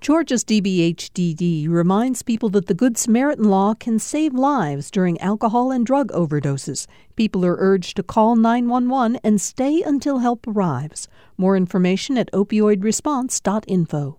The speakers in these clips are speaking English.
Georgia's DBHDD reminds people that the Good Samaritan law can save lives during alcohol and drug overdoses. People are urged to call 911 and stay until help arrives. More information at opioidresponse.info.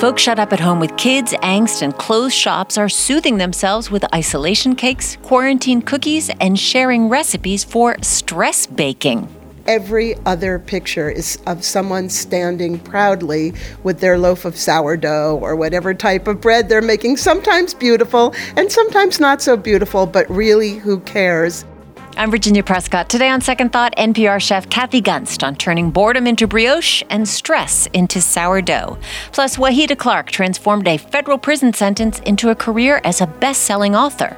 Folks shut up at home with kids, angst, and closed shops are soothing themselves with isolation cakes, quarantine cookies, and sharing recipes for stress baking every other picture is of someone standing proudly with their loaf of sourdough or whatever type of bread they're making, sometimes beautiful and sometimes not so beautiful, but really, who cares? I'm Virginia Prescott. Today on Second Thought, NPR chef Kathy Gunst on turning boredom into brioche and stress into sourdough. Plus, Wahida Clark transformed a federal prison sentence into a career as a best selling author.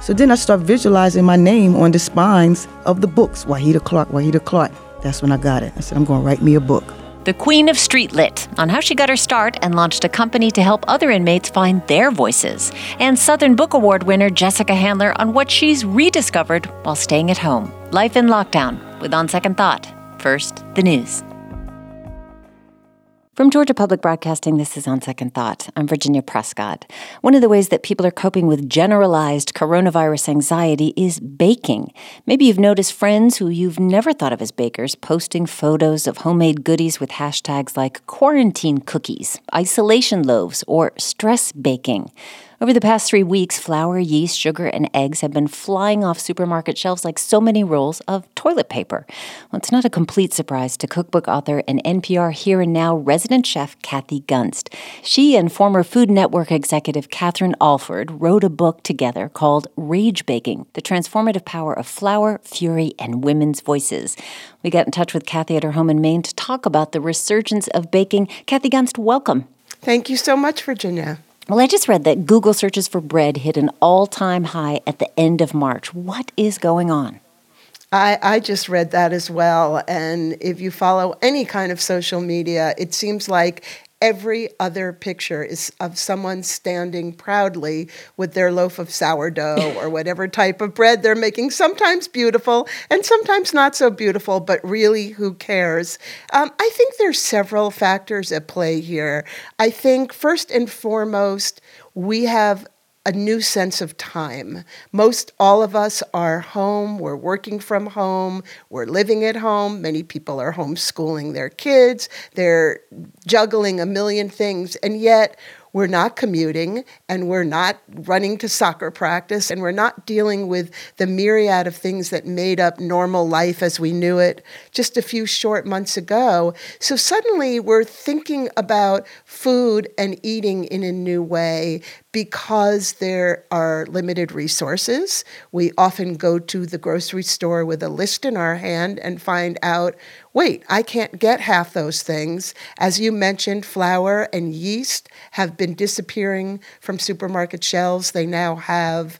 So then I start visualizing my name on the spines of the books, Wahida Clark, Wahida Clark. That's when I got it. I said, I'm going to write me a book. The Queen of Street Lit on how she got her start and launched a company to help other inmates find their voices. And Southern Book Award winner Jessica Handler on what she's rediscovered while staying at home. Life in lockdown with On Second Thought. First, the news. From Georgia Public Broadcasting, this is On Second Thought. I'm Virginia Prescott. One of the ways that people are coping with generalized coronavirus anxiety is baking. Maybe you've noticed friends who you've never thought of as bakers posting photos of homemade goodies with hashtags like quarantine cookies, isolation loaves, or stress baking. Over the past three weeks, flour, yeast, sugar, and eggs have been flying off supermarket shelves like so many rolls of toilet paper. Well, it's not a complete surprise to cookbook author and NPR Here and Now resident chef Kathy Gunst. She and former Food Network executive Katherine Alford wrote a book together called Rage Baking The Transformative Power of Flour, Fury, and Women's Voices. We got in touch with Kathy at her home in Maine to talk about the resurgence of baking. Kathy Gunst, welcome. Thank you so much, Virginia. Well, I just read that Google searches for bread hit an all time high at the end of March. What is going on? I, I just read that as well. And if you follow any kind of social media, it seems like every other picture is of someone standing proudly with their loaf of sourdough or whatever type of bread they're making, sometimes beautiful and sometimes not so beautiful, but really, who cares? Um, I think there's several factors at play here. I think, first and foremost, we have a new sense of time. Most all of us are home, we're working from home, we're living at home. Many people are homeschooling their kids, they're juggling a million things, and yet we're not commuting and we're not running to soccer practice and we're not dealing with the myriad of things that made up normal life as we knew it just a few short months ago. So suddenly we're thinking about food and eating in a new way because there are limited resources. We often go to the grocery store with a list in our hand and find out wait, I can't get half those things. As you mentioned, flour and yeast have been disappearing from supermarket shelves. They now have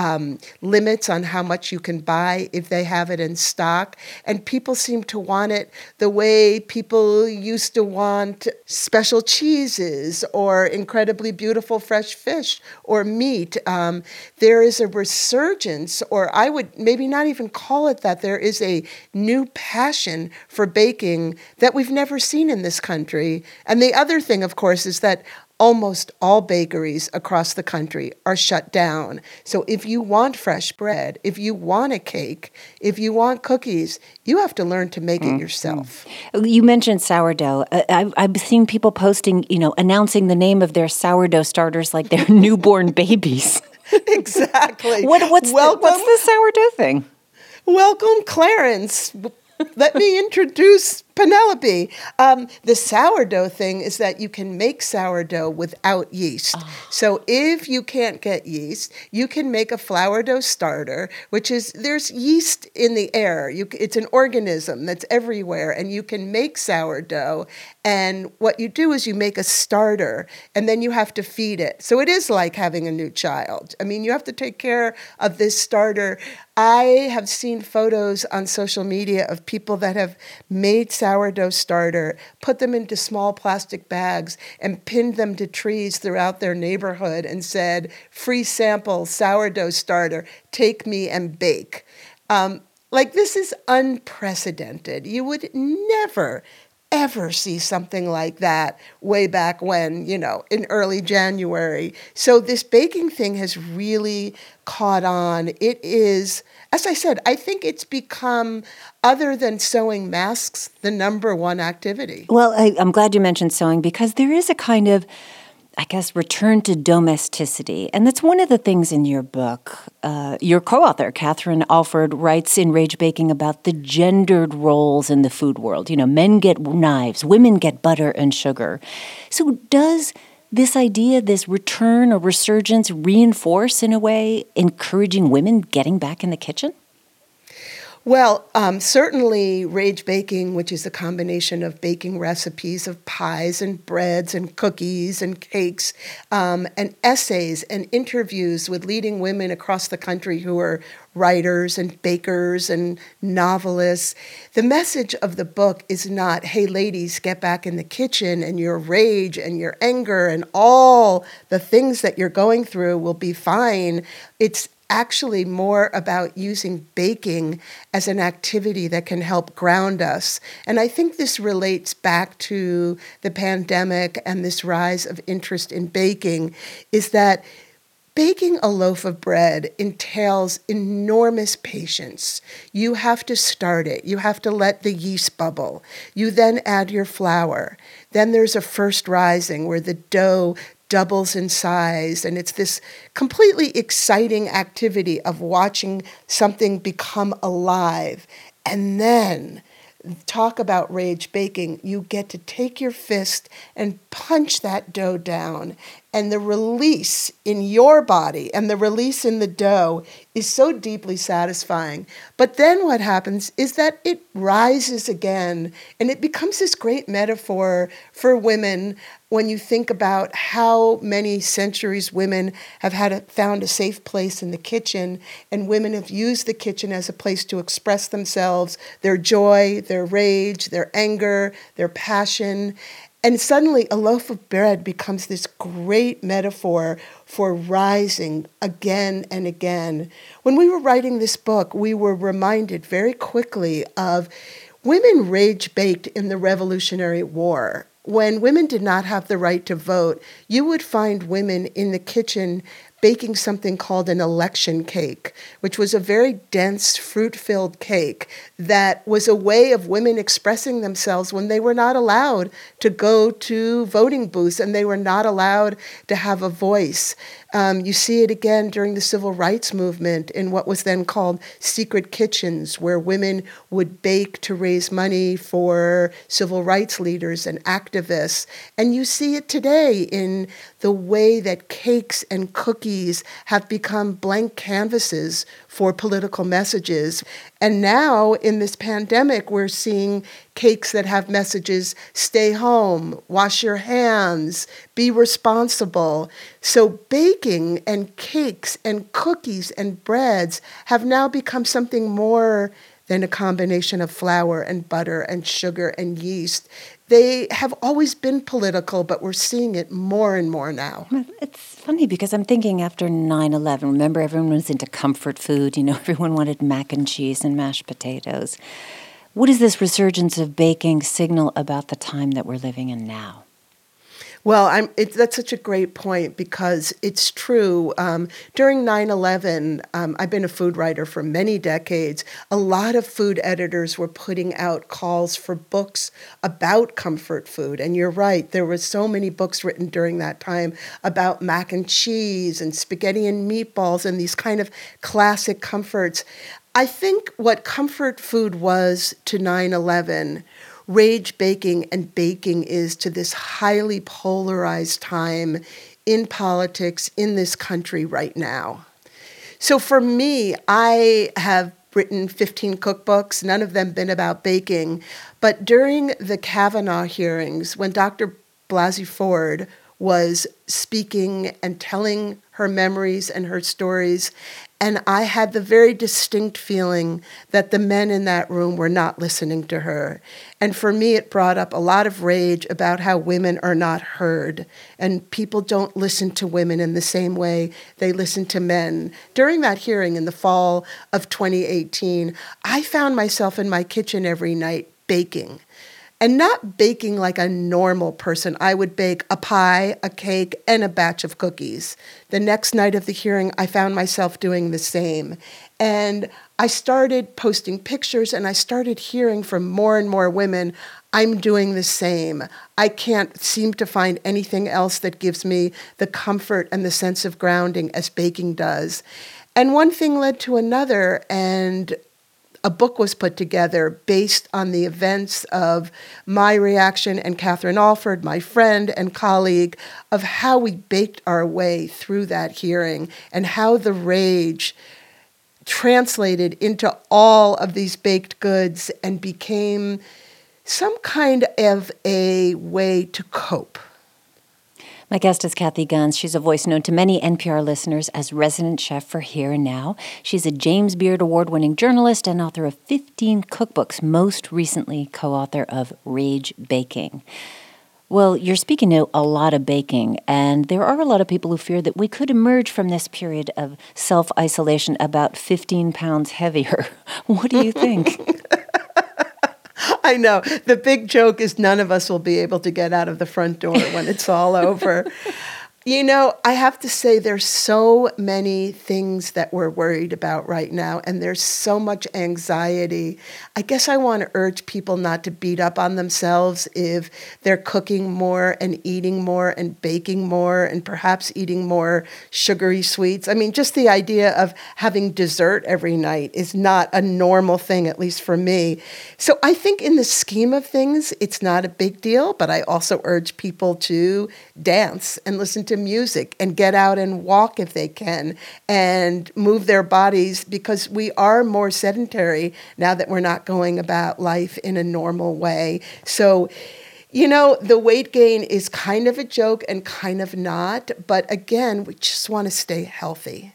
um, limits on how much you can buy if they have it in stock. And people seem to want it the way people used to want special cheeses or incredibly beautiful fresh fish or meat. Um, there is a resurgence, or I would maybe not even call it that. There is a new passion for baking that we've never seen in this country. And the other thing, of course, is that almost all bakeries across the country are shut down. So if you want fresh bread, if you want a cake, if you want cookies, you have to learn to make mm-hmm. it yourself. You mentioned sourdough. Uh, I've, I've seen people posting, you know, announcing the name of their sourdough starters like they're newborn babies. exactly. What, what's, Welcome, the, what's the sourdough thing? Welcome, Clarence. Let me introduce Penelope. Um, the sourdough thing is that you can make sourdough without yeast. Oh. So if you can't get yeast, you can make a flour dough starter, which is there's yeast in the air. You, it's an organism that's everywhere, and you can make sourdough. And what you do is you make a starter, and then you have to feed it. So it is like having a new child. I mean, you have to take care of this starter. I have seen photos on social media of people that have made sourdough sourdough starter, put them into small plastic bags, and pinned them to trees throughout their neighborhood and said, free sample sourdough starter, take me and bake. Um, like, this is unprecedented. You would never ever see something like that way back when, you know, in early January. So this baking thing has really caught on. It is, as I said, I think it's become, other than sewing masks, the number one activity. Well, I, I'm glad you mentioned sewing because there is a kind of I guess, return to domesticity. And that's one of the things in your book. Uh, your co author, Katherine Alford, writes in Rage Baking about the gendered roles in the food world. You know, men get knives, women get butter and sugar. So, does this idea, this return or resurgence, reinforce in a way, encouraging women getting back in the kitchen? Well, um, certainly Rage Baking, which is a combination of baking recipes of pies and breads and cookies and cakes, um, and essays and interviews with leading women across the country who are writers and bakers and novelists. The message of the book is not, hey, ladies, get back in the kitchen and your rage and your anger and all the things that you're going through will be fine. It's actually more about using baking as an activity that can help ground us. And I think this relates back to the pandemic and this rise of interest in baking is that baking a loaf of bread entails enormous patience. You have to start it, you have to let the yeast bubble. You then add your flour. Then there's a first rising where the dough doubles in size. And it's this completely exciting activity of watching something become alive. And then talk about rage baking. You get to take your fist and punch that dough down and the release in your body and the release in the dough is so deeply satisfying. But then what happens is that it rises again and it becomes this great metaphor for women when you think about how many centuries women have had a, found a safe place in the kitchen and women have used the kitchen as a place to express themselves, their joy, their rage, their anger, their passion. And suddenly, a loaf of bread becomes this great metaphor for rising again and again. When we were writing this book, we were reminded very quickly of women rage baked in the Revolutionary War. When women did not have the right to vote, you would find women in the kitchen baking something called an election cake, which was a very dense, fruit filled cake that was a way of women expressing themselves when they were not allowed to go to voting booths and they were not allowed to have a voice. Um, you see it again during the civil rights movement in what was then called secret kitchens, where women would bake to raise money for civil rights leaders and activists. And you see it today in the way that cakes and cookies have become blank canvases for political messages. And now in this pandemic, we're seeing cakes that have messages stay home, wash your hands, be responsible. So baking and cakes and cookies and breads have now become something more than a combination of flour and butter and sugar and yeast they have always been political, but we're seeing it more and more now. It's funny because I'm thinking after 9 11, remember everyone was into comfort food. You know, everyone wanted mac and cheese and mashed potatoes. What does this resurgence of baking signal about the time that we're living in now? Well, I'm, it, that's such a great point because it's true. Um, during 9 11, um, I've been a food writer for many decades. A lot of food editors were putting out calls for books about comfort food. And you're right, there were so many books written during that time about mac and cheese and spaghetti and meatballs and these kind of classic comforts. I think what comfort food was to 9 11 rage baking and baking is to this highly polarized time in politics in this country right now. So for me, I have written 15 cookbooks, none of them been about baking. But during the Kavanaugh hearings, when Dr. Blasey Ford was speaking and telling her memories and her stories. And I had the very distinct feeling that the men in that room were not listening to her. And for me, it brought up a lot of rage about how women are not heard and people don't listen to women in the same way they listen to men. During that hearing in the fall of 2018, I found myself in my kitchen every night baking and not baking like a normal person. I would bake a pie, a cake, and a batch of cookies. The next night of the hearing, I found myself doing the same. And I started posting pictures and I started hearing from more and more women I'm doing the same. I can't seem to find anything else that gives me the comfort and the sense of grounding as baking does. And one thing led to another, and a book was put together based on the events of my reaction and Katherine Alford, my friend and colleague, of how we baked our way through that hearing and how the rage translated into all of these baked goods and became some kind of a way to cope. My guest is Kathy Gunst. She's a voice known to many NPR listeners as resident chef for Here and Now. She's a James Beard Award winning journalist and author of 15 cookbooks, most recently co author of Rage Baking. Well, you're speaking to a lot of baking, and there are a lot of people who fear that we could emerge from this period of self isolation about 15 pounds heavier. What do you think? I know. The big joke is none of us will be able to get out of the front door when it's all over. You know, I have to say there's so many things that we're worried about right now, and there's so much anxiety. I guess I want to urge people not to beat up on themselves if they're cooking more and eating more and baking more and perhaps eating more sugary sweets. I mean, just the idea of having dessert every night is not a normal thing, at least for me. So I think in the scheme of things, it's not a big deal, but I also urge people to dance and listen to music and get out and walk if they can and move their bodies because we are more sedentary now that we're not going about life in a normal way. So, you know, the weight gain is kind of a joke and kind of not, but again, we just want to stay healthy.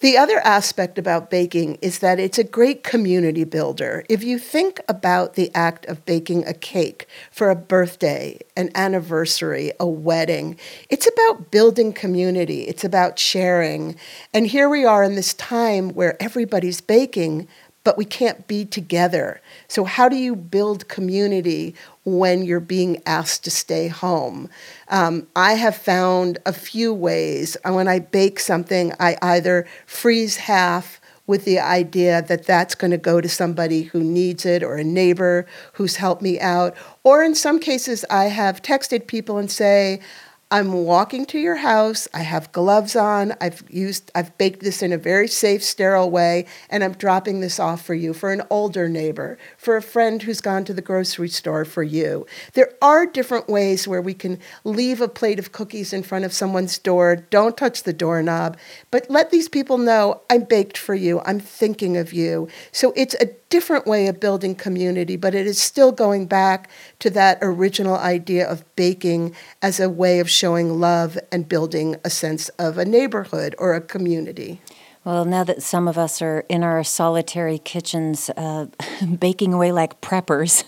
The other aspect about baking is that it's a great community builder. If you think about the act of baking a cake for a birthday, an anniversary, a wedding, it's about building community, it's about sharing. And here we are in this time where everybody's baking, but we can't be together. So, how do you build community when you're being asked to stay home? Um, I have found a few ways. Uh, when I bake something, I either freeze half with the idea that that's going to go to somebody who needs it or a neighbor who's helped me out. Or in some cases, I have texted people and say, I'm walking to your house. I have gloves on. I've used I've baked this in a very safe, sterile way, and I'm dropping this off for you for an older neighbor, for a friend who's gone to the grocery store for you. There are different ways where we can leave a plate of cookies in front of someone's door. Don't touch the doorknob, but let these people know I'm baked for you. I'm thinking of you. So it's a different way of building community, but it is still going back to that original idea of baking as a way of showing love and building a sense of a neighborhood or a community. Well, now that some of us are in our solitary kitchens, uh, baking away like preppers.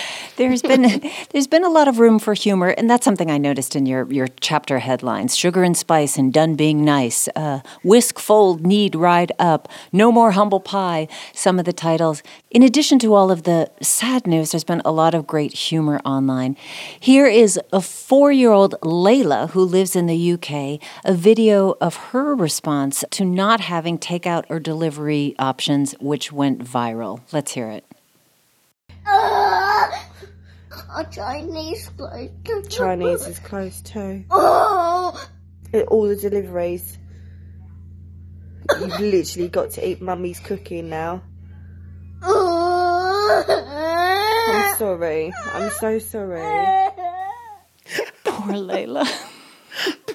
there's been there's been a lot of room for humor, and that's something I noticed in your your chapter headlines: sugar and spice, and done being nice. Uh, whisk, fold, knead, ride up. No more humble pie. Some of the titles. In addition to all of the sad news, there's been a lot of great humor online. Here is a four-year-old Layla who lives in the UK. A video of her response to not having takeout or delivery options, which went viral. Let's hear it. Our Chinese closed. Chinese is closed too. Oh, All the deliveries. You've literally got to eat mummy's cooking now. I'm sorry. I'm so sorry. Poor Layla.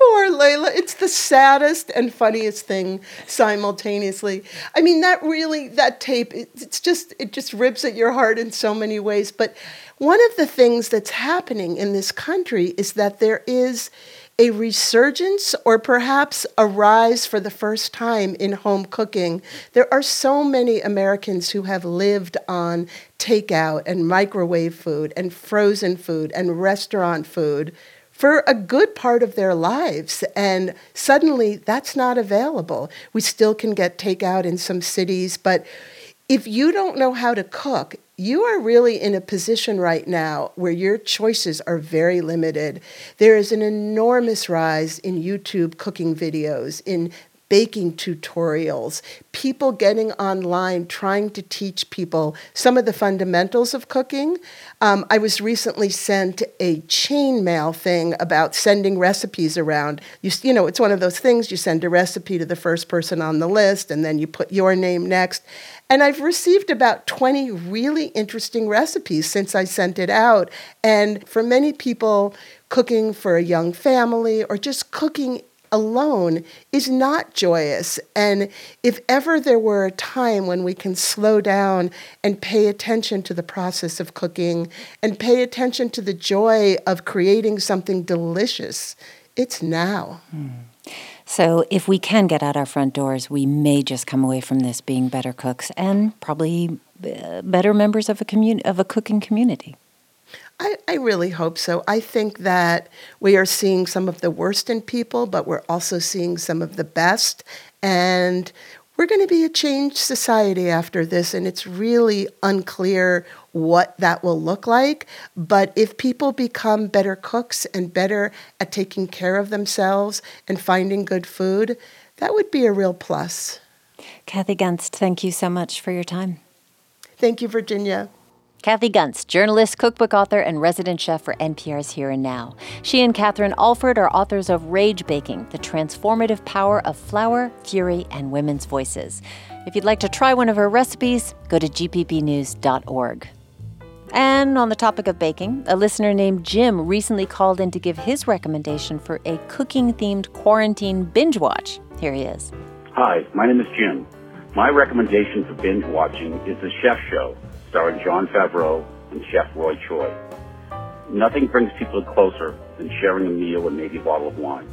Poor Layla. It's the saddest and funniest thing simultaneously. I mean, that really, that tape, it, it's just, it just rips at your heart in so many ways. But one of the things that's happening in this country is that there is a resurgence or perhaps a rise for the first time in home cooking. There are so many Americans who have lived on takeout and microwave food and frozen food and restaurant food for a good part of their lives. And suddenly that's not available. We still can get takeout in some cities, but if you don't know how to cook, you are really in a position right now where your choices are very limited. There is an enormous rise in YouTube cooking videos, in baking tutorials, people getting online trying to teach people some of the fundamentals of cooking. Um, I was recently sent a chain mail thing about sending recipes around. You, you know, it's one of those things you send a recipe to the first person on the list and then you put your name next. And I've received about 20 really interesting recipes since I sent it out. And for many people, cooking for a young family or just cooking alone is not joyous. And if ever there were a time when we can slow down and pay attention to the process of cooking and pay attention to the joy of creating something delicious, it's now. Hmm. So, if we can get out our front doors, we may just come away from this being better cooks and probably uh, better members of a commun- of a cooking community. I, I really hope so. I think that we are seeing some of the worst in people, but we're also seeing some of the best. And we're going to be a changed society after this, and it's really unclear what that will look like. But if people become better cooks and better at taking care of themselves and finding good food, that would be a real plus. Kathy Gunst, thank you so much for your time. Thank you, Virginia. Kathy Gunst, journalist, cookbook author, and resident chef for NPR's Here and Now. She and Katherine Alford are authors of Rage Baking The Transformative Power of Flour, Fury, and Women's Voices. If you'd like to try one of her recipes, go to gpbnews.org. And on the topic of baking, a listener named Jim recently called in to give his recommendation for a cooking themed quarantine binge watch. Here he is. Hi, my name is Jim. My recommendation for binge watching is The Chef Show starring Jon Favreau and Chef Roy Choi. Nothing brings people closer than sharing a meal and maybe a bottle of wine.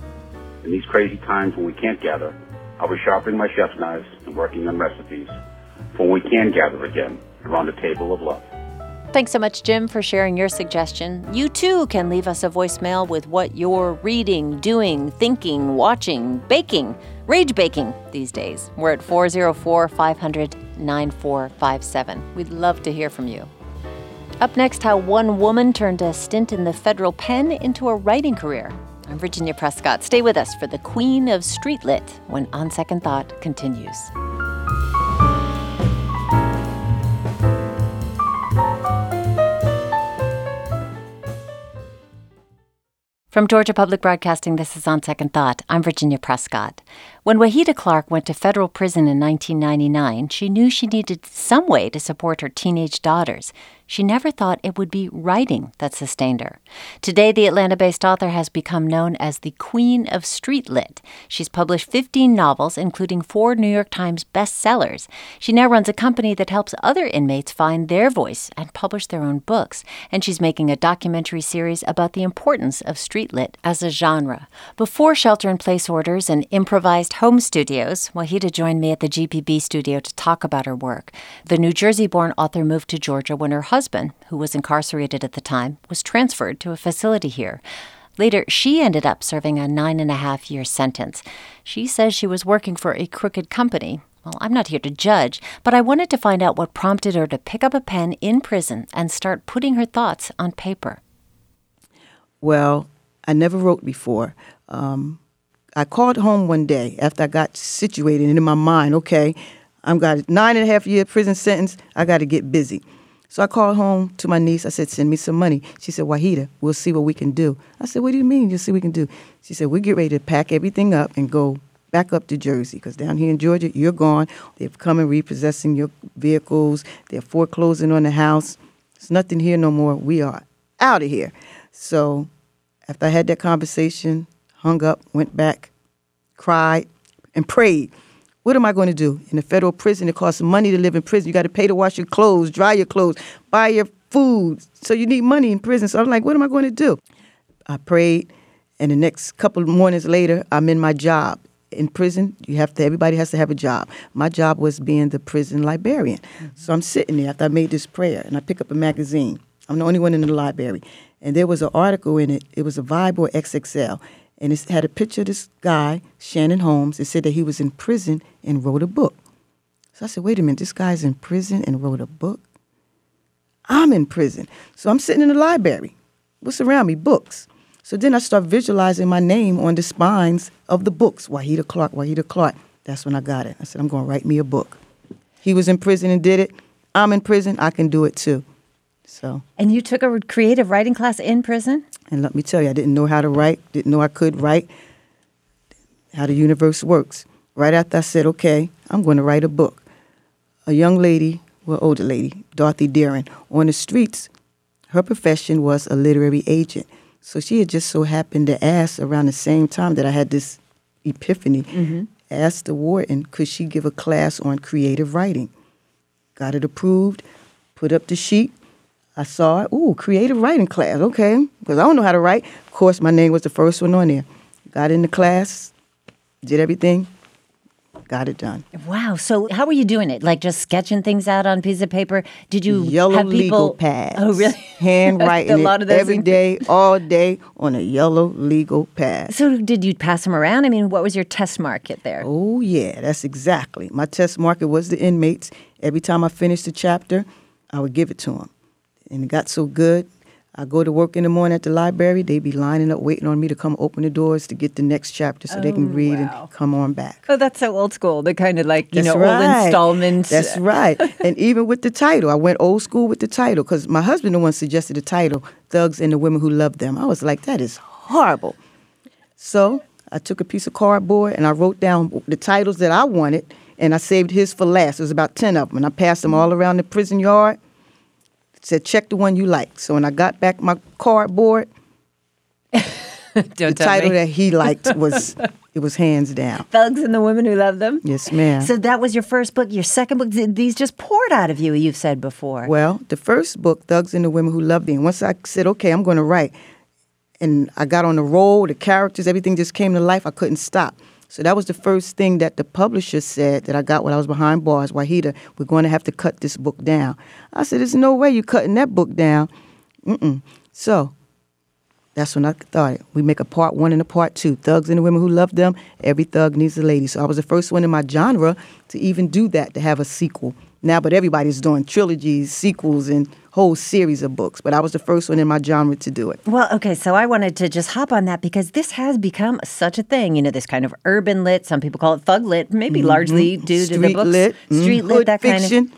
In these crazy times when we can't gather, I'll be sharpening my chef's knives and working on recipes for when we can gather again around a table of love. Thanks so much, Jim, for sharing your suggestion. You too can leave us a voicemail with what you're reading, doing, thinking, watching, baking, rage baking these days. We're at 404 500 9457. We'd love to hear from you. Up next, how one woman turned a stint in the federal pen into a writing career. I'm Virginia Prescott. Stay with us for the Queen of Street Lit when On Second Thought continues. From Georgia Public Broadcasting, this is On Second Thought. I'm Virginia Prescott. When Wahida Clark went to federal prison in 1999, she knew she needed some way to support her teenage daughters. She never thought it would be writing that sustained her. Today, the Atlanta based author has become known as the Queen of Street Lit. She's published 15 novels, including four New York Times bestsellers. She now runs a company that helps other inmates find their voice and publish their own books. And she's making a documentary series about the importance of street lit as a genre. Before shelter in place orders and improvised home studios, Wahida joined me at the GPB studio to talk about her work. The New Jersey born author moved to Georgia when her husband, who was incarcerated at the time, was transferred to a facility here. Later, she ended up serving a nine and a half year sentence. She says she was working for a crooked company. Well, I'm not here to judge, but I wanted to find out what prompted her to pick up a pen in prison and start putting her thoughts on paper. Well, I never wrote before. Um, I called home one day after I got situated and in my mind, okay, I've got a nine and a half year prison sentence. I got to get busy. So I called home to my niece. I said, send me some money. She said, Wahida, we'll see what we can do. I said, what do you mean you'll see what we can do? She said, we get ready to pack everything up and go back up to Jersey because down here in Georgia, you're gone. They've come and repossessing your vehicles. They're foreclosing on the house. It's nothing here no more. We are out of here. So after I had that conversation, hung up, went back, cried, and prayed what am I going to do? In a federal prison, it costs money to live in prison. You got to pay to wash your clothes, dry your clothes, buy your food. So you need money in prison. So I'm like, what am I going to do? I prayed, and the next couple of mornings later, I'm in my job. In prison, you have to. Everybody has to have a job. My job was being the prison librarian. Mm-hmm. So I'm sitting there after I made this prayer, and I pick up a magazine. I'm the only one in the library, and there was an article in it. It was a Vibe or XXL, and it had a picture of this guy, Shannon Holmes. It said that he was in prison and wrote a book. So I said, wait a minute, this guy's in prison and wrote a book? I'm in prison. So I'm sitting in the library. What's around me? Books. So then I start visualizing my name on the spines of the books. Wahida Clark, Wahida Clark. That's when I got it. I said, I'm going to write me a book. He was in prison and did it. I'm in prison. I can do it too. So, And you took a creative writing class in prison? And let me tell you, I didn't know how to write, didn't know I could write, how the universe works. Right after I said, okay, I'm going to write a book. A young lady, well, older lady, Dorothy Deering, on the streets, her profession was a literary agent. So she had just so happened to ask around the same time that I had this epiphany, mm-hmm. asked the warden, could she give a class on creative writing? Got it approved, put up the sheet. I saw it. Ooh, creative writing class. Okay, because I don't know how to write. Of course, my name was the first one on there. Got in the class, did everything, got it done. Wow. So how were you doing it? Like just sketching things out on a piece of paper? Did you Yellow have people? legal oh, pads. Oh, really? Handwriting a lot it of those every day, all day on a yellow legal pad. So did you pass them around? I mean, what was your test market there? Oh yeah, that's exactly. My test market was the inmates. Every time I finished a chapter, I would give it to them, and it got so good. I go to work in the morning at the library. They be lining up, waiting on me to come open the doors to get the next chapter, so they can oh, read and come on back. Oh, that's so old school. The kind of like you That's know old installments. That's right. and even with the title, I went old school with the title because my husband the one suggested the title, "Thugs and the Women Who Love Them." I was like, that is horrible. So I took a piece of cardboard and I wrote down the titles that I wanted, and I saved his for last. It was about ten of them, and I passed them all around the prison yard. Said, check the one you like. So when I got back my cardboard, Don't the title me. that he liked was it was hands down. Thugs and the women who love them. Yes, ma'am. So that was your first book. Your second book. These just poured out of you. You've said before. Well, the first book, Thugs and the Women Who Love Them. once I said, okay, I'm going to write, and I got on the roll, the characters, everything just came to life, I couldn't stop. So that was the first thing that the publisher said that I got when I was behind bars. Wahida, we're going to have to cut this book down. I said, there's no way you're cutting that book down. Mm-mm. So that's when I thought we make a part one and a part two. Thugs and the women who love them. Every thug needs a lady. So I was the first one in my genre to even do that, to have a sequel. Now, but everybody's doing trilogies, sequels, and whole series of books. But I was the first one in my genre to do it. Well, okay, so I wanted to just hop on that because this has become such a thing. You know, this kind of urban lit. Some people call it thug lit, maybe largely due to the Mm-hmm. Street books. lit, mhm, street lit, hood that kind of.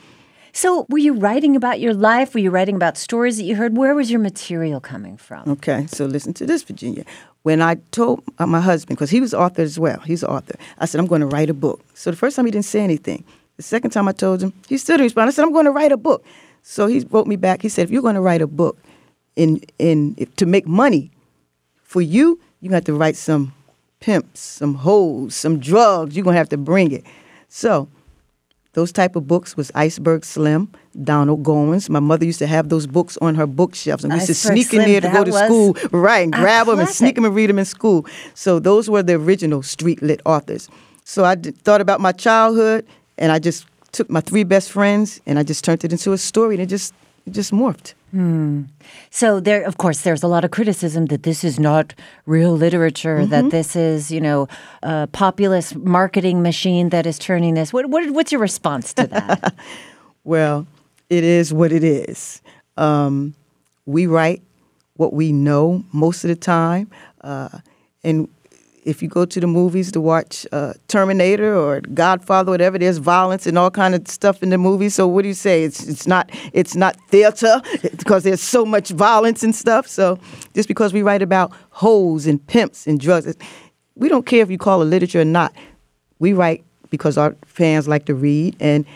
So, were you writing about your life? Were you writing about stories that you heard? Where was your material coming from? Okay, so listen to this, Virginia. When I told uh, my husband, because he was author as well, he's an author, I said, I'm going to write a book. So the first time he didn't say anything. The second time I told him, he still didn't respond. I said, I'm going to write a book. So he wrote me back. He said, if you're going to write a book in, in, if, to make money for you, you're going to have to write some pimps, some hoes, some drugs. You're going to have to bring it. So those type of books was Iceberg Slim, Donald Goines. My mother used to have those books on her bookshelves, and we used to sneak in there to go to school, right, and grab them and sneak them and read them in school. So those were the original street lit authors. So I d- thought about my childhood, and I just took my three best friends, and I just turned it into a story, and it just it just morphed. So there, of course, there's a lot of criticism that this is not real literature. Mm-hmm. That this is, you know, a populist marketing machine that is turning this. What, what what's your response to that? Well, it is what it is. Um, we write what we know most of the time. Uh, and if you go to the movies to watch uh, Terminator or Godfather, whatever, there's violence and all kind of stuff in the movies. So what do you say? It's it's not it's not theater because there's so much violence and stuff. So just because we write about hoes and pimps and drugs, we don't care if you call it literature or not. We write because our fans like to read and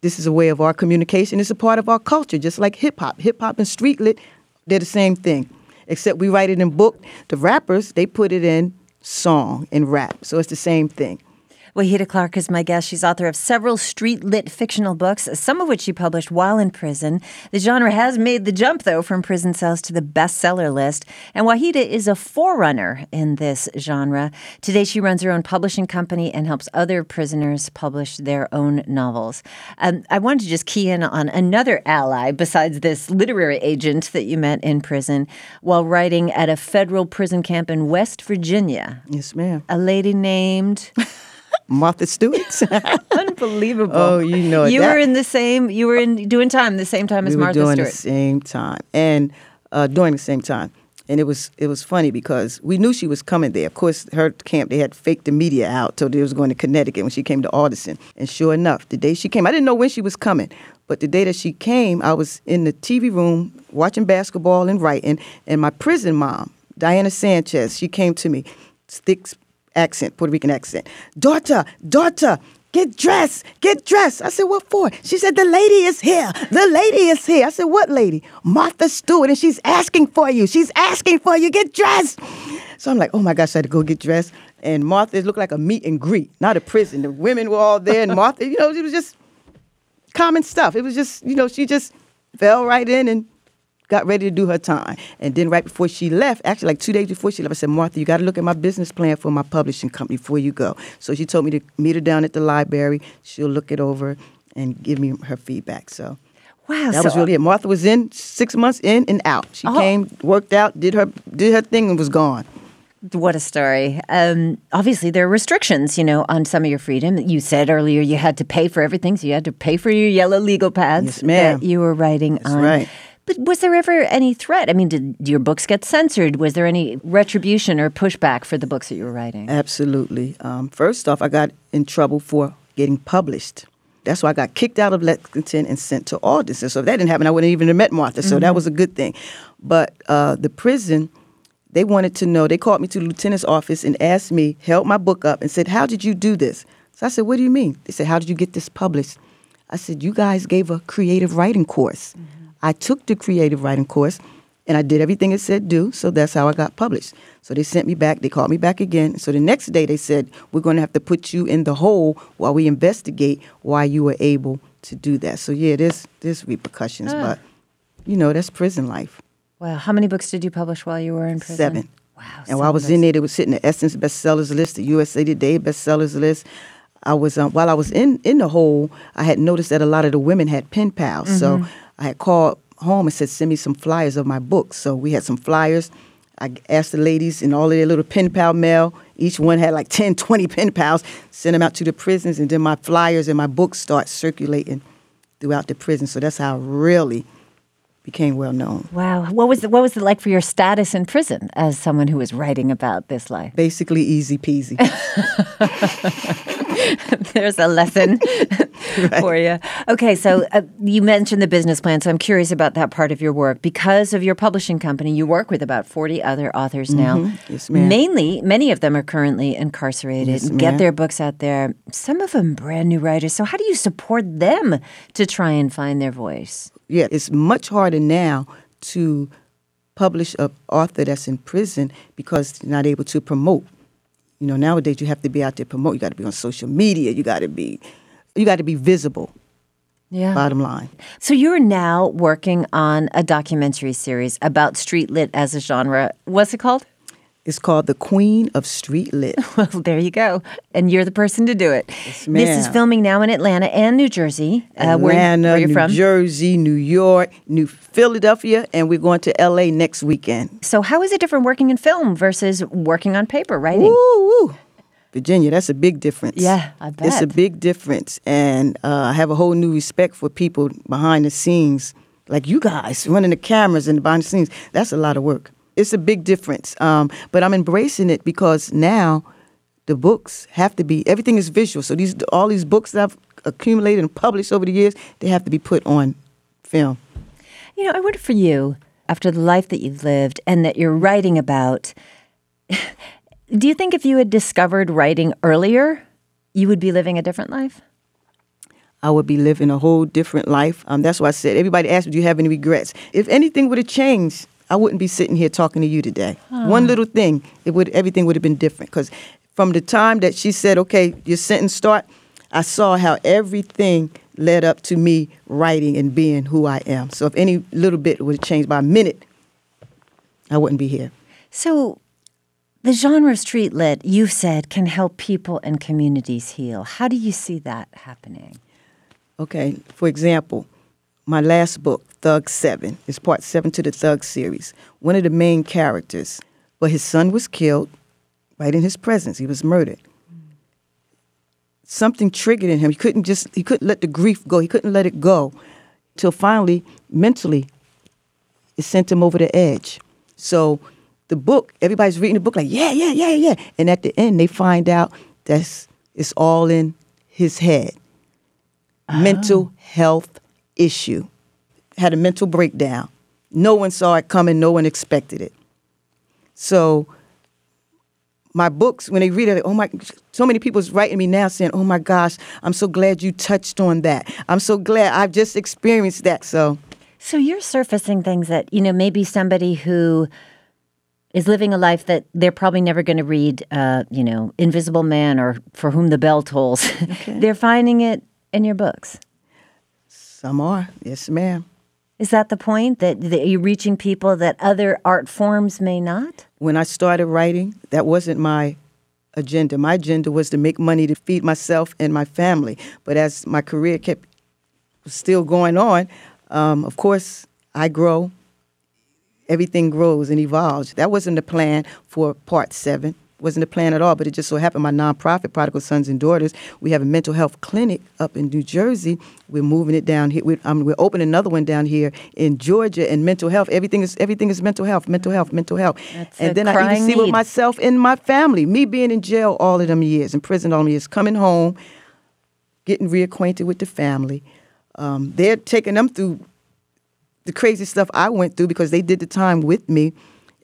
this is a way of our communication. It's a part of our culture, just like hip hop. Hip hop and street lit, they're the same thing, except we write it in book. The rappers, they put it in song and rap, so it's the same thing. Wahida Clark is my guest. She's author of several street lit fictional books, some of which she published while in prison. The genre has made the jump, though, from prison cells to the bestseller list. And Wahida is a forerunner in this genre. Today, she runs her own publishing company and helps other prisoners publish their own novels. Um, I wanted to just key in on another ally besides this literary agent that you met in prison while writing at a federal prison camp in West Virginia. Yes, ma'am. A lady named. Martha Stewart. Unbelievable. Oh, you know You that- were in the same. You were in doing time the same time as we were Martha doing Stewart. the same time and uh, during the same time. And it was it was funny because we knew she was coming there. Of course, her camp they had faked the media out till they was going to Connecticut when she came to Alderson. And sure enough, the day she came, I didn't know when she was coming, but the day that she came, I was in the TV room watching basketball and writing. And my prison mom, Diana Sanchez, she came to me, thick accent, Puerto Rican accent. Daughter, daughter, get dressed, get dressed. I said, what for? She said, the lady is here. The lady is here. I said, what lady? Martha Stewart, and she's asking for you. She's asking for you. Get dressed. So I'm like, oh my gosh, I had to go get dressed. And Martha looked like a meet and greet, not a prison. The women were all there, and Martha, you know, it was just common stuff. It was just, you know, she just fell right in and got ready to do her time. And then right before she left, actually like two days before she left, I said, Martha, you got to look at my business plan for my publishing company before you go. So she told me to meet her down at the library. She'll look it over and give me her feedback. So Wow, that so- was really it. Martha was in six months in and out. She Oh. came, worked out, did her did her thing, and was gone. What a story. Um, obviously, there are restrictions, you know, on some of your freedom. You said earlier you had to pay for everything, so you had to pay for your yellow legal pads Yes, that you were writing on. That's on. right. But was there ever any threat? I mean, did your books get censored? Was there any retribution or pushback for the books that you were writing? Absolutely. Um, first off, I got in trouble for getting published. That's why I got kicked out of Lexington and sent to Alderson. So if that didn't happen, I wouldn't even have met Martha. So that was a good thing. But uh, the prison, they wanted to know. They called me to the lieutenant's office and asked me, held my book up, and said, "How did you do this?" So I said, "What do you mean?" They said, "How did you get this published?" I said, "You guys gave a creative writing course. I took the creative writing course." And I did everything it said do, so that's how I got published. So they sent me back, they called me back again. So the next day they said, We're going to have to put you in the hole while we investigate why you were able to do that. So yeah, there's, there's repercussions, Ah. but you know, that's prison life. Wow. How many books did you publish while you were in prison? Seven. Wow. And while I was in there, they was sitting the Essence bestsellers list, the USA Today bestsellers list. I was um, while I was in in the hole, I had noticed that a lot of the women had pen pals. So Mm-hmm. I had called home and said, "Send me some flyers of my books." So we had some flyers. I asked the ladies in all of their little pen pal mail. Each one had like 10, 20 pen pals. Send them out to the prisons, and then my flyers and my books start circulating throughout the prison. So that's how I really became well known. Wow. What was, what was it like for your status in prison as someone who was writing about this life? Basically, easy peasy. There's a lesson for you. Okay, so uh, you mentioned the business plan, so I'm curious about that part of your work. Because of your publishing company, you work with about 40 other authors now. Mm-hmm. Yes, ma'am. Mainly, many of them are currently incarcerated Yes, get their books out there. Some of them brand new writers. So, how do you support them to try and find their voice? Yeah, it's much harder now to publish a author that's in prison because they're not able to promote. You know, nowadays you have to be out there promote. You got to be on social media. You got to be, you got to be visible. Yeah. Bottom line. So you're now working on a documentary series about street lit as a genre. What's it called? It's called The Queen of Street Lit. Well, there you go. And you're the person to do it. Yes, this is filming now in Atlanta and New Jersey. Uh, where, Atlanta, where you're from New from. Jersey, New York, New Philadelphia, and we're going to LA next weekend. so how is it different working in film versus working on paper writing? Woo, woo. Virginia, that's a big difference. Yeah, I It's a big difference. And uh, I have a whole new respect for people behind the scenes, like you guys running the cameras and behind the scenes. That's a lot of work. It's a big difference. Um, but I'm embracing it because now the books have to be, everything is visual. So these all these books that I've accumulated and published over the years, they have to be put on film. You know, I wonder for you, after the life that you've lived and that you're writing about, do you think if you had discovered writing earlier, you would be living a different life? I would be living a whole different life. Um, that's why I said, everybody asked me, do you have any regrets? If anything would have changed, I wouldn't be sitting here talking to you today. One little thing, it would everything would have been different. Because from the time that she said, okay, your sentence start, I saw how everything led up to me writing and being who I am. So if any little bit would have changed by a minute, I wouldn't be here. So, the genre of street lit, you've said, can help people and communities heal. How do you see that happening? Okay, for example, my last book, Thug Seven, is part seven to the Thug series. One of the main characters, but his son was killed right in his presence. He was murdered. something triggered in him. He couldn't just he couldn't let the grief go. He couldn't let it go till finally mentally it sent him over the edge. So the book, everybody's reading the book like, yeah, yeah, yeah, yeah. And at the end they find out that's it's all in his head. Mental ah. health issue. Had a mental breakdown. No one saw it coming, no one expected it. So my books, when they read it, oh my, so many people's writing me now saying, oh my gosh, I'm so glad you touched on that. I'm so glad I've just experienced that. So, So you're surfacing things that, you know, maybe somebody who is living a life that they're probably never going to read, uh, you know, Invisible Man or For Whom the Bell Tolls. they're finding it in your books. Some are. Yes, ma'am. Is that the point that, that you're reaching people that other art forms may not? When I started writing, that wasn't my agenda. My agenda was to make money to feed myself and my family. But as my career kept still going on, um, of course, I grow. Everything grows and evolves. That wasn't the plan for part seven. Wasn't a plan at all. But it just so happened my nonprofit, Prodigal Sons and Daughters, we have a mental health clinic up in New Jersey. We're moving it down here. We're, um, we're opening another one down here in Georgia. And mental health, everything is everything is mental health, mental health, mental health. That's and then I even crying see with myself and my family, me being in jail all of them years, in prison all them years, coming home, getting reacquainted with the family. Um, they're taking them through the crazy stuff I went through because they did the time with me.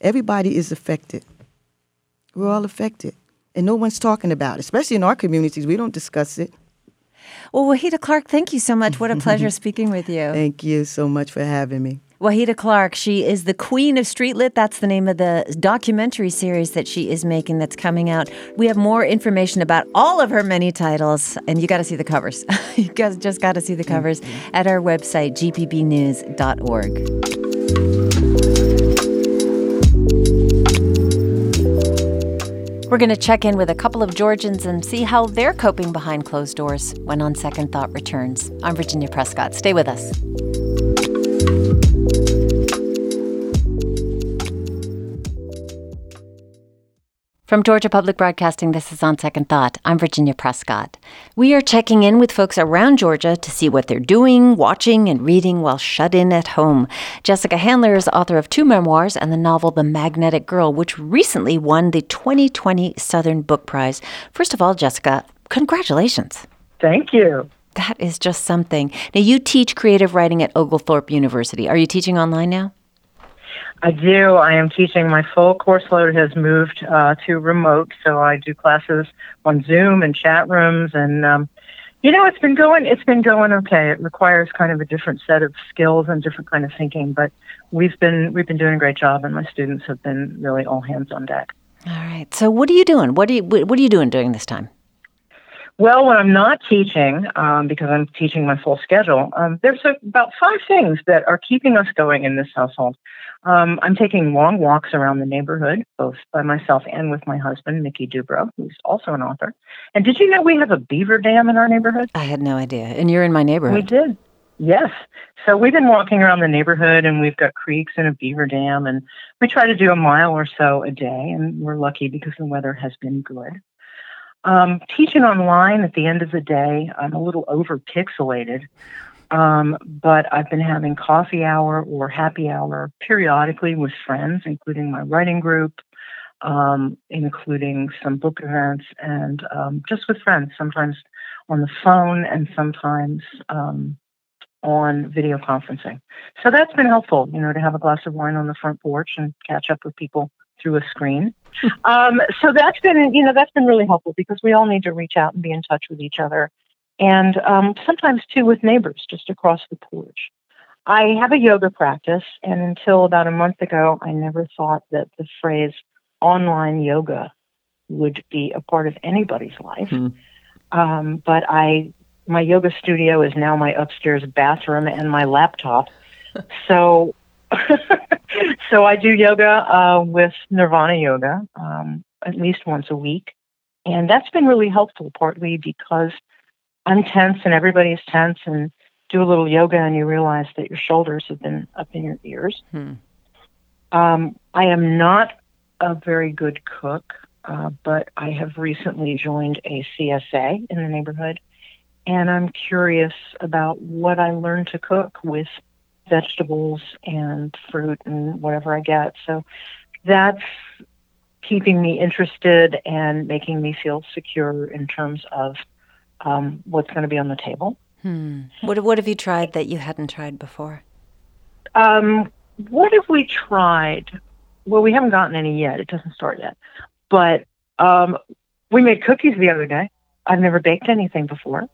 Everybody is affected. We're all affected. And no one's talking about it, especially in our communities. We don't discuss it. Well, Wahida Clark, thank you so much. What a pleasure speaking with you. Thank you so much for having me. Wahida Clark, she is the queen of street lit. That's the name of the documentary series that she is making that's coming out. We have more information about all of her many titles, and you got to see the covers. you guys just got to see the covers at our website, gpbnews.org. We're going to check in with a couple of Georgians and see how they're coping behind closed doors when On Second Thought returns. I'm Virginia Prescott. Stay with us. From Georgia Public Broadcasting, this is On Second Thought. I'm Virginia Prescott. We are checking in with folks around Georgia to see what they're doing, watching, and reading while shut in at home. Jessica Handler is author of two memoirs and the novel The Magnetic Girl, which recently won the 2020 Southern Book Prize. First of all, Jessica, congratulations. Thank you. That is just something. Now, you teach creative writing at Oglethorpe University. Are you teaching online now? I do. I am teaching. My full course load has moved uh, to remote, so I do classes on Zoom and chat rooms, and um, you know, it's been going. It's been going okay. It requires kind of a different set of skills and different kind of thinking, but we've been we've been doing a great job, and my students have been really all hands on deck. All right. So, what are you doing? What are you What are you doing during this time? Well, when I'm not teaching, um, because I'm teaching my full schedule, um, there's about five things that are keeping us going in this household. Um, I'm taking long walks around the neighborhood, both by myself and with my husband, Mickey Dubrow, who's also an author. And did you know we have a beaver dam in our neighborhood? I had no idea. And you're in my neighborhood. We did. Yes. So we've been walking around the neighborhood and we've got creeks and a beaver dam and we try to do a mile or so a day and we're lucky because the weather has been good. Um, teaching online at the end of the day, I'm a little over pixelated, um, but I've been having coffee hour or happy hour periodically with friends, including my writing group, um, including some book events, and um, just with friends, sometimes on the phone and sometimes um, on video conferencing. So that's been helpful, you know, to have a glass of wine on the front porch and catch up with people through a screen. um, so that's been, you know, that's been really helpful because we all need to reach out and be in touch with each other, and um, sometimes too with neighbors just across the porch. I have a yoga practice, and until about a month ago, I never thought that the phrase online yoga would be a part of anybody's life. Um, but I, my yoga studio is now my upstairs bathroom and my laptop. so, so I do yoga uh, with Nirvana Yoga um, at least once a week, and that's been really helpful. Partly because I'm tense and everybody's tense, and do a little yoga and you realize that your shoulders have been up in your ears. Hmm. Um, I am not a very good cook. uh, but I have recently joined a CSA in the neighborhood, and I'm curious about what I learned to cook with vegetables and fruit and whatever I get. So that's keeping me interested and making me feel secure in terms of um, what's going to be on the table. Hmm. What What have you tried that you hadn't tried before? Um, what have we tried? Well, we haven't gotten any yet. It doesn't start yet. But um, we made cookies the other day. I've never baked anything before.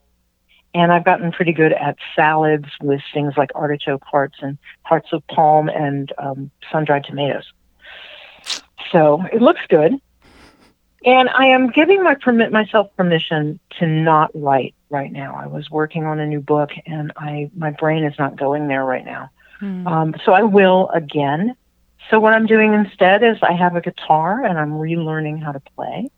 And I've gotten pretty good at salads with things like artichoke hearts and hearts of palm and um, sun dried tomatoes. So it looks good. And I am giving my permit myself permission to not write right now. I was working on a new book and I my brain is not going there right now. Hmm. Um, so I will again. So what I'm doing instead is I have a guitar and I'm relearning how to play.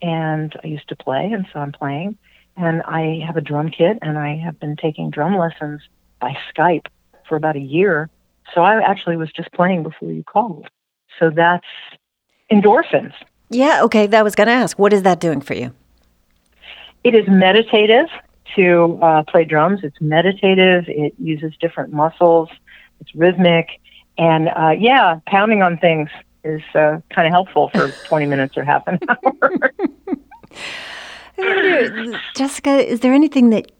And I used to play, and so I'm playing. And I have a drum kit, and I have been taking drum lessons by Skype for about a year. So I actually was just playing before you called. So that's endorphins. Yeah, okay. That was going to ask. What is that doing for you? It is meditative to uh, play drums. It's meditative. It uses different muscles. It's rhythmic. And uh, yeah, pounding on things is uh, kind of helpful for 20 minutes or half an hour. Jessica, is there anything that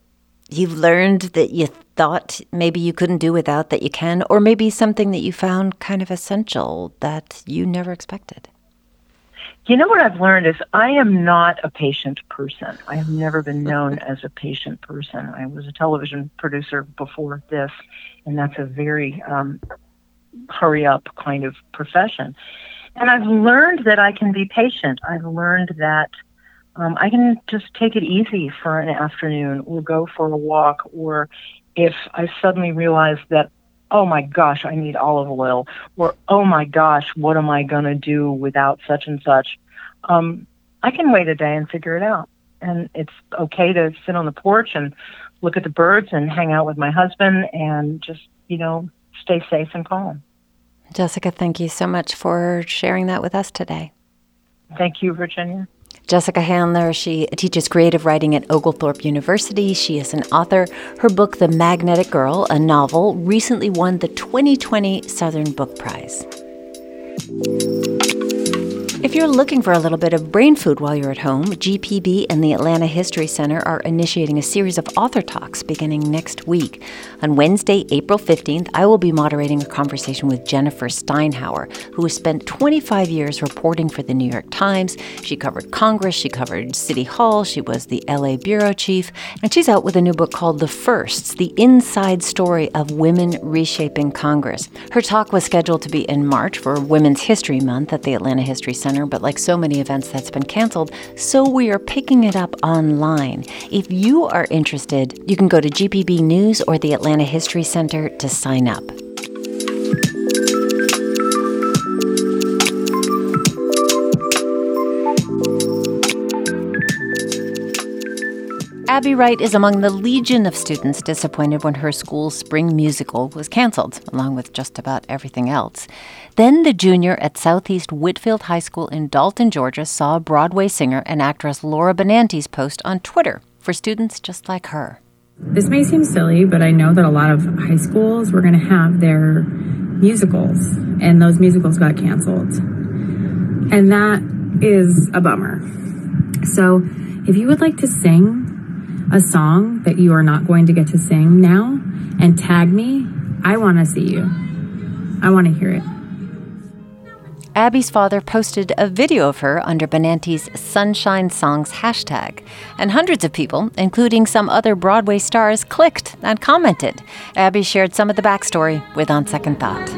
you've learned that you thought maybe you couldn't do without that you can, or maybe something that you found kind of essential that you never expected? You know what I've learned is I am not a patient person. I have never been known as a patient person. I was a television producer before this, and that's a very um, hurry up kind of profession. And I've learned that I can be patient. I've learned that um, I can just take it easy for an afternoon or go for a walk. Or if I suddenly realize that, oh my gosh, I need olive oil, or oh my gosh, what am I going to do without such and such? Um, I can wait a day and figure it out. And it's okay to sit on the porch and look at the birds and hang out with my husband and just, you know, stay safe and calm. Jessica, thank you so much for sharing that with us today. Thank you, Virginia. Jessica Handler, she teaches creative writing at Oglethorpe University. She is an author. Her book, The Magnetic Girl, a novel, recently won the 2020 Southern Book Prize. If you're looking for a little bit of brain food while you're at home, GPB and the Atlanta History Center are initiating a series of author talks beginning next week. On Wednesday, April 15th, I will be moderating a conversation with Jennifer Steinhauer, who has spent 25 years reporting for the New York Times. She covered Congress, she covered City Hall, she was the LA bureau chief, and she's out with a new book called The Firsts The Inside Story of Women Reshaping Congress. Her talk was scheduled to be in March for Women's History Month at the Atlanta History Center Center, but like so many events, that's been canceled. So we are picking it up online. If you are interested, you can go to GPB News or the Atlanta History Center to sign up. Abby Wright is among the legion of students disappointed when her school's spring musical was canceled, along with just about everything else. Then the junior at Southeast Whitfield High School in Dalton, Georgia, saw Broadway singer and actress Laura Benanti's post on Twitter for students just like her. This may seem silly, but I know that a lot of high schools were going to have their musicals, and those musicals got canceled. And that is a bummer. So, if you would like to sing a song that you are not going to get to sing now and tag me, I want to see you. I want to hear it. Abby's father posted a video of her under Benanti's Sunshine Songs hashtag, and hundreds of people, including some other Broadway stars, clicked and commented. Abby shared some of the backstory with On Second Thought.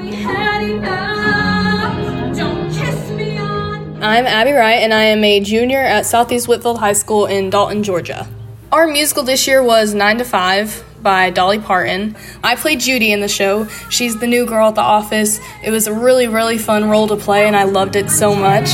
I'm Abby Wright, and I am a junior at Southeast Whitfield High School in Dalton, Georgia. Our musical this year was 9 to 5 by Dolly Parton. I played Judy in the show. She's the new girl at the office. It was a really, really fun role to play, and I loved it so much.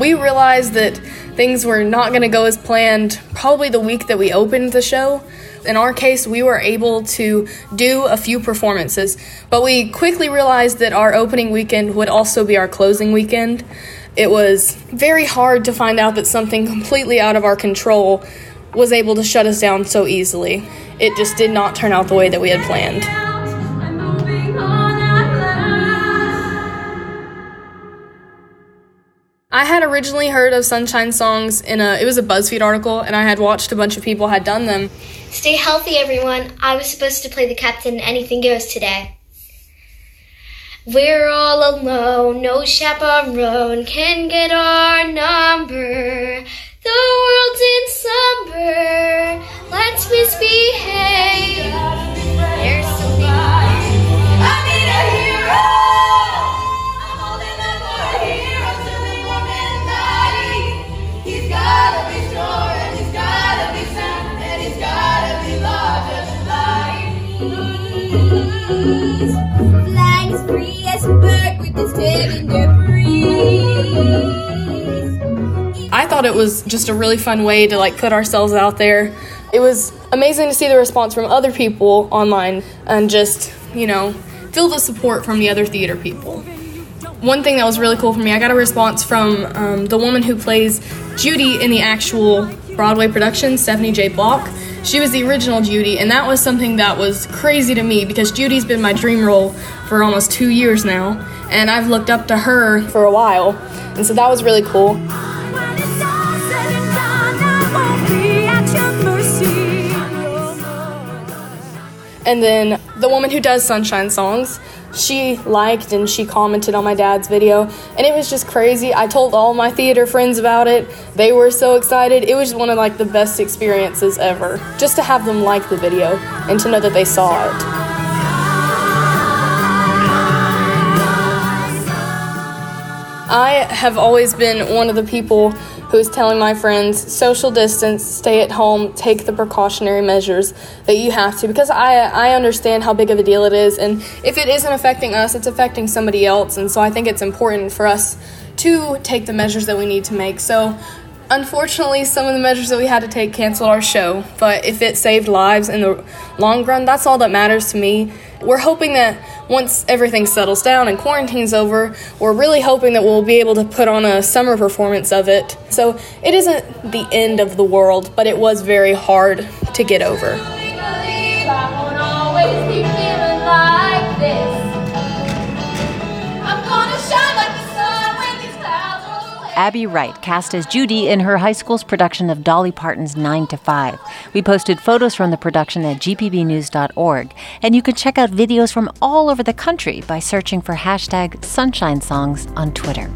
We realized that things were not going to go as planned probably the week that we opened the show. In our case, we were able to do a few performances, but we quickly realized that our opening weekend would also be our closing weekend. It was very hard to find out that something completely out of our control was able to shut us down so easily. It just did not turn out the way that we had planned. I had originally heard of sunshine songs in a it was a BuzzFeed article and I had watched a bunch of people had done them. Stay healthy everyone. I was supposed to play the captain anything goes today. We're all alone, no chaperone can get our number. The world's in slumber. Let's misbehave. It was just a really fun way to like put ourselves out there. It was amazing to see the response from other people online and just, you know, feel the support from the other theater people. One thing that was really cool for me, I got a response from um, the woman who plays Judy in the actual Broadway production, Stephanie J. Block. She was the original Judy, and that was something that was crazy to me because Judy's been my dream role for almost two years now, and I've looked up to her for a while, and so that was really cool. And then the woman who does Sunshine Songs, she liked and she commented on my dad's video, and it was just crazy. I told all my theater friends about it. They were so excited. It was one of like the best experiences ever. Just to have them like the video and to know that they saw it. I have always been one of the people who is telling my friends social distance, stay at home, take the precautionary measures that you have to because I I understand how big of a deal it is and if it isn't affecting us, it's affecting somebody else and so I think it's important for us to take the measures that we need to make. So Unfortunately, some of the measures that we had to take canceled our show, but if it saved lives in the long run, that's all that matters to me. We're hoping that once everything settles down and quarantine's over, we're really hoping that we'll be able to put on a summer performance of it. So it isn't the end of the world, but it was very hard to get over. Abby Wright, cast as Judy in her high school's production of Dolly Parton's 9 to 5. We posted photos from the production at gpbnews.org, and you can check out videos from all over the country by searching for hashtag Sunshine Songs on Twitter.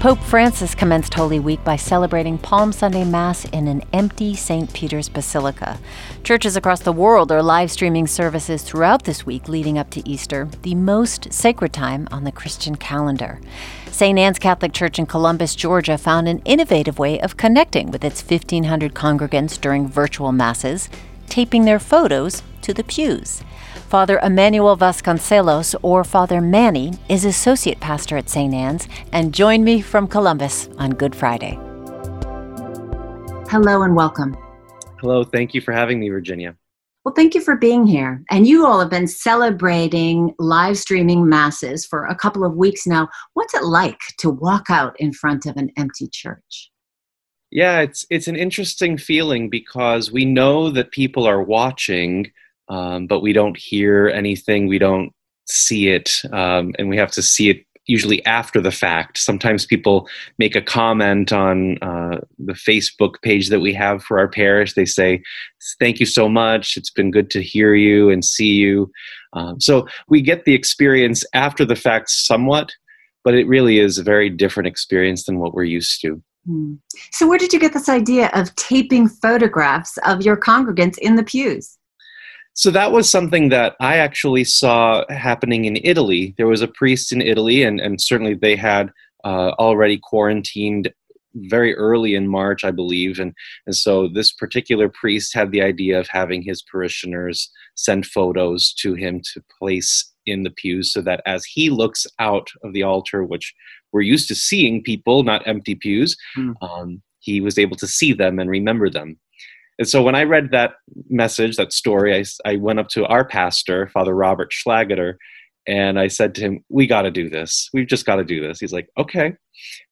Pope Francis commenced Holy Week by celebrating Palm Sunday Mass in an empty St. Peter's Basilica. Churches across the world are live streaming services throughout this week leading up to Easter, the most sacred time on the Christian calendar. St. Anne's Catholic Church in Columbus, Georgia found an innovative way of connecting with its 1,500 congregants during virtual masses, taping their photos to the pews. Father Emmanuel Vasconcelos, or Father Manny, is associate pastor at St. Anne's and joined me from Columbus on Good Friday. Hello and welcome. Hello, thank you for having me, Virginia. Well, thank you for being here. And you all have been celebrating live streaming masses for a couple of weeks now. What's it like to walk out in front of an empty church? Yeah, it's it's an interesting feeling because we know that people are watching, um, but we don't hear anything, we don't see it, um, and we have to see it usually after the fact. Sometimes people make a comment on uh, the Facebook page that we have for our parish. They say, Thank you so much. It's been good to hear you and see you. Um, so we get the experience after the fact somewhat, but it really is a very different experience than what we're used to. Hmm. So, where did you get this idea of taping photographs of your congregants in the pews? So that was something that I actually saw happening in Italy. There was a priest in Italy, and, and certainly they had uh, already quarantined very early in March, I believe. And, and so this particular priest had the idea of having his parishioners send photos to him to place in the pews so that as he looks out of the altar, which we're used to seeing people, not empty pews, mm. um, he was able to see them and remember them. And so when I read that message, that story, I, I went up to our pastor, Father Robert Schlageter, and I said to him, We got to do this. We've just got to do this. He's like, Okay.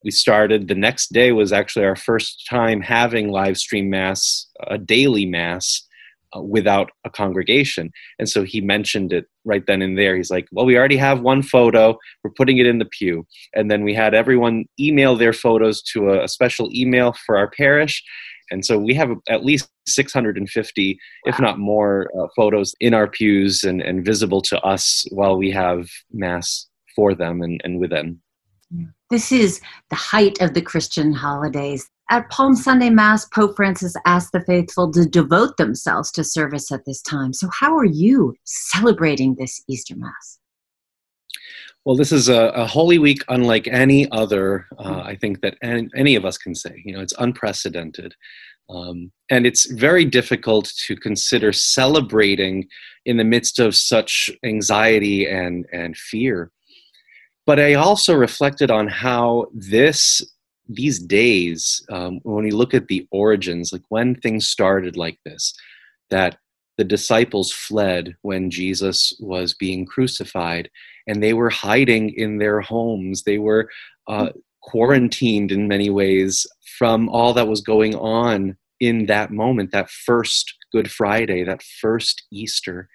We started. The next day was actually our first time having live stream Mass, a daily Mass. Uh, without a congregation. And so he mentioned it right then and there. He's like, Well, we already have one photo. We're putting it in the pew. And then we had everyone email their photos to a, a special email for our parish. And so we have at least 650, wow. if not more, uh, photos in our pews and, and visible to us while we have Mass for them and, and with them. This is the height of the Christian holidays. At Palm Sunday Mass, Pope Francis asked the faithful to devote themselves to service at this time. So, how are you celebrating this Easter Mass? Well, this is a, a Holy Week unlike any other, uh, I think, that any, any, of us can say. You know, it's unprecedented. Um, and it's very difficult to consider celebrating in the midst of such anxiety and, and fear. But I also reflected on how this these days, um, when we look at the origins, like when things started like this, that the disciples fled when Jesus was being crucified, and they were hiding in their homes. They were uh, quarantined in many ways from all that was going on in that moment, that first Good Friday, that first Easter.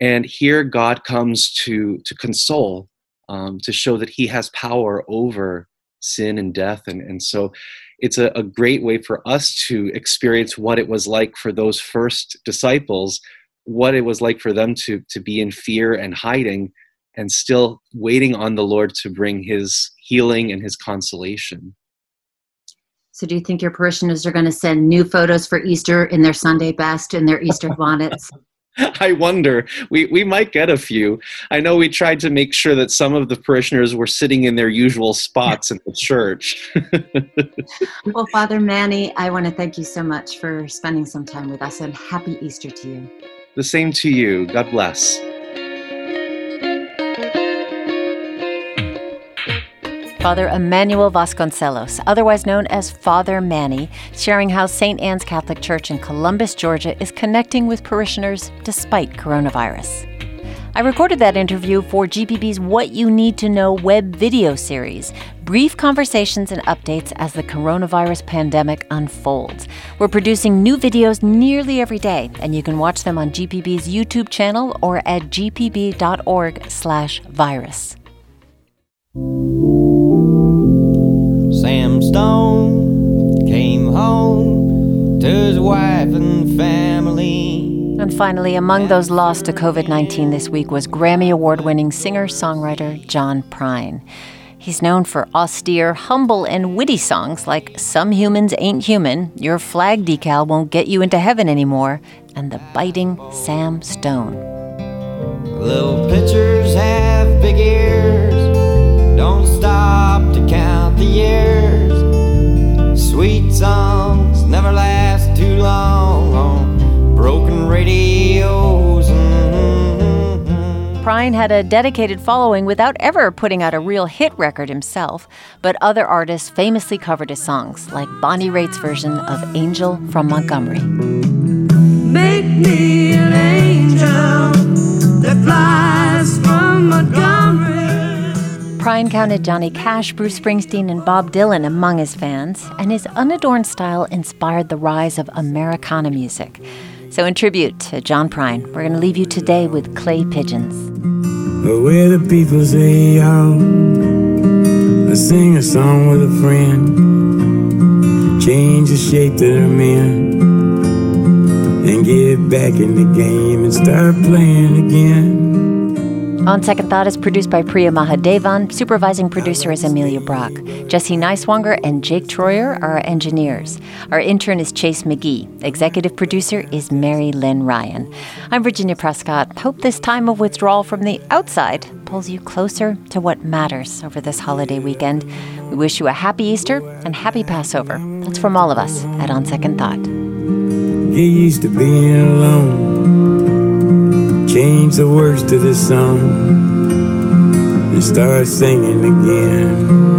And here God comes to, to console, um, to show that He has power over sin and death. And, and so it's a, a great way for us to experience what it was like for those first disciples, what it was like for them to, to be in fear and hiding and still waiting on the Lord to bring his healing and his consolation. So, do you think your parishioners are going to send new photos for Easter in their Sunday best and their Easter bonnets? I wonder. We we might get a few. I know we tried to make sure that some of the parishioners were sitting in their usual spots in the church. well, Father Manny, I want to thank you so much for spending some time with us and happy Easter to you. The same to you. God bless. Father Emmanuel Vasconcelos, otherwise known as Father Manny, sharing how St. Anne's Catholic Church in Columbus, Georgia is connecting with parishioners despite coronavirus. I recorded that interview for GPB's What You Need to Know web video series, brief conversations and updates as the coronavirus pandemic unfolds. We're producing new videos nearly every day, and you can watch them on GPB's YouTube channel or at gpb.org/virus. Sam Stone came home to his wife and family. And finally, among those lost to COVID 19 this week was Grammy Award winning singer songwriter John Prine. He's known for austere, humble, and witty songs like Some Humans Ain't Human, Your Flag Decal Won't Get You Into Heaven Anymore, and the biting Sam Stone. Little have big ears don't stop to count the years. Sweet songs never last too long on broken radios. Mm-hmm. Prine had a dedicated following without ever putting out a real hit record himself, but other artists famously covered his songs, like Bonnie Raitt's version of Angel from Montgomery. Make me an angel that flies from Montgomery. Prine counted Johnny Cash, Bruce Springsteen, and Bob Dylan among his fans, and his unadorned style inspired the rise of Americana music. So, in tribute to John Prine, we're going to leave you today with Clay Pigeons. Where the people say, y'all, I sing a song with a friend, change the shape that I'm in, and get back in the game and start playing again. On Second Thought is produced by Priya Mahadevan. Supervising producer is Amelia Brock. Jesse Neiswanger and Jake Troyer are our engineers. Our intern is Chase McGee. Executive producer is Mary Lynn Ryan. I'm Virginia Prescott. Hope this time of withdrawal from the outside pulls you closer to what matters over this holiday weekend. We wish you a happy Easter and happy Passover. That's from all of us at On Second Thought. Get used to being alone. Change the words to this song and start singing again.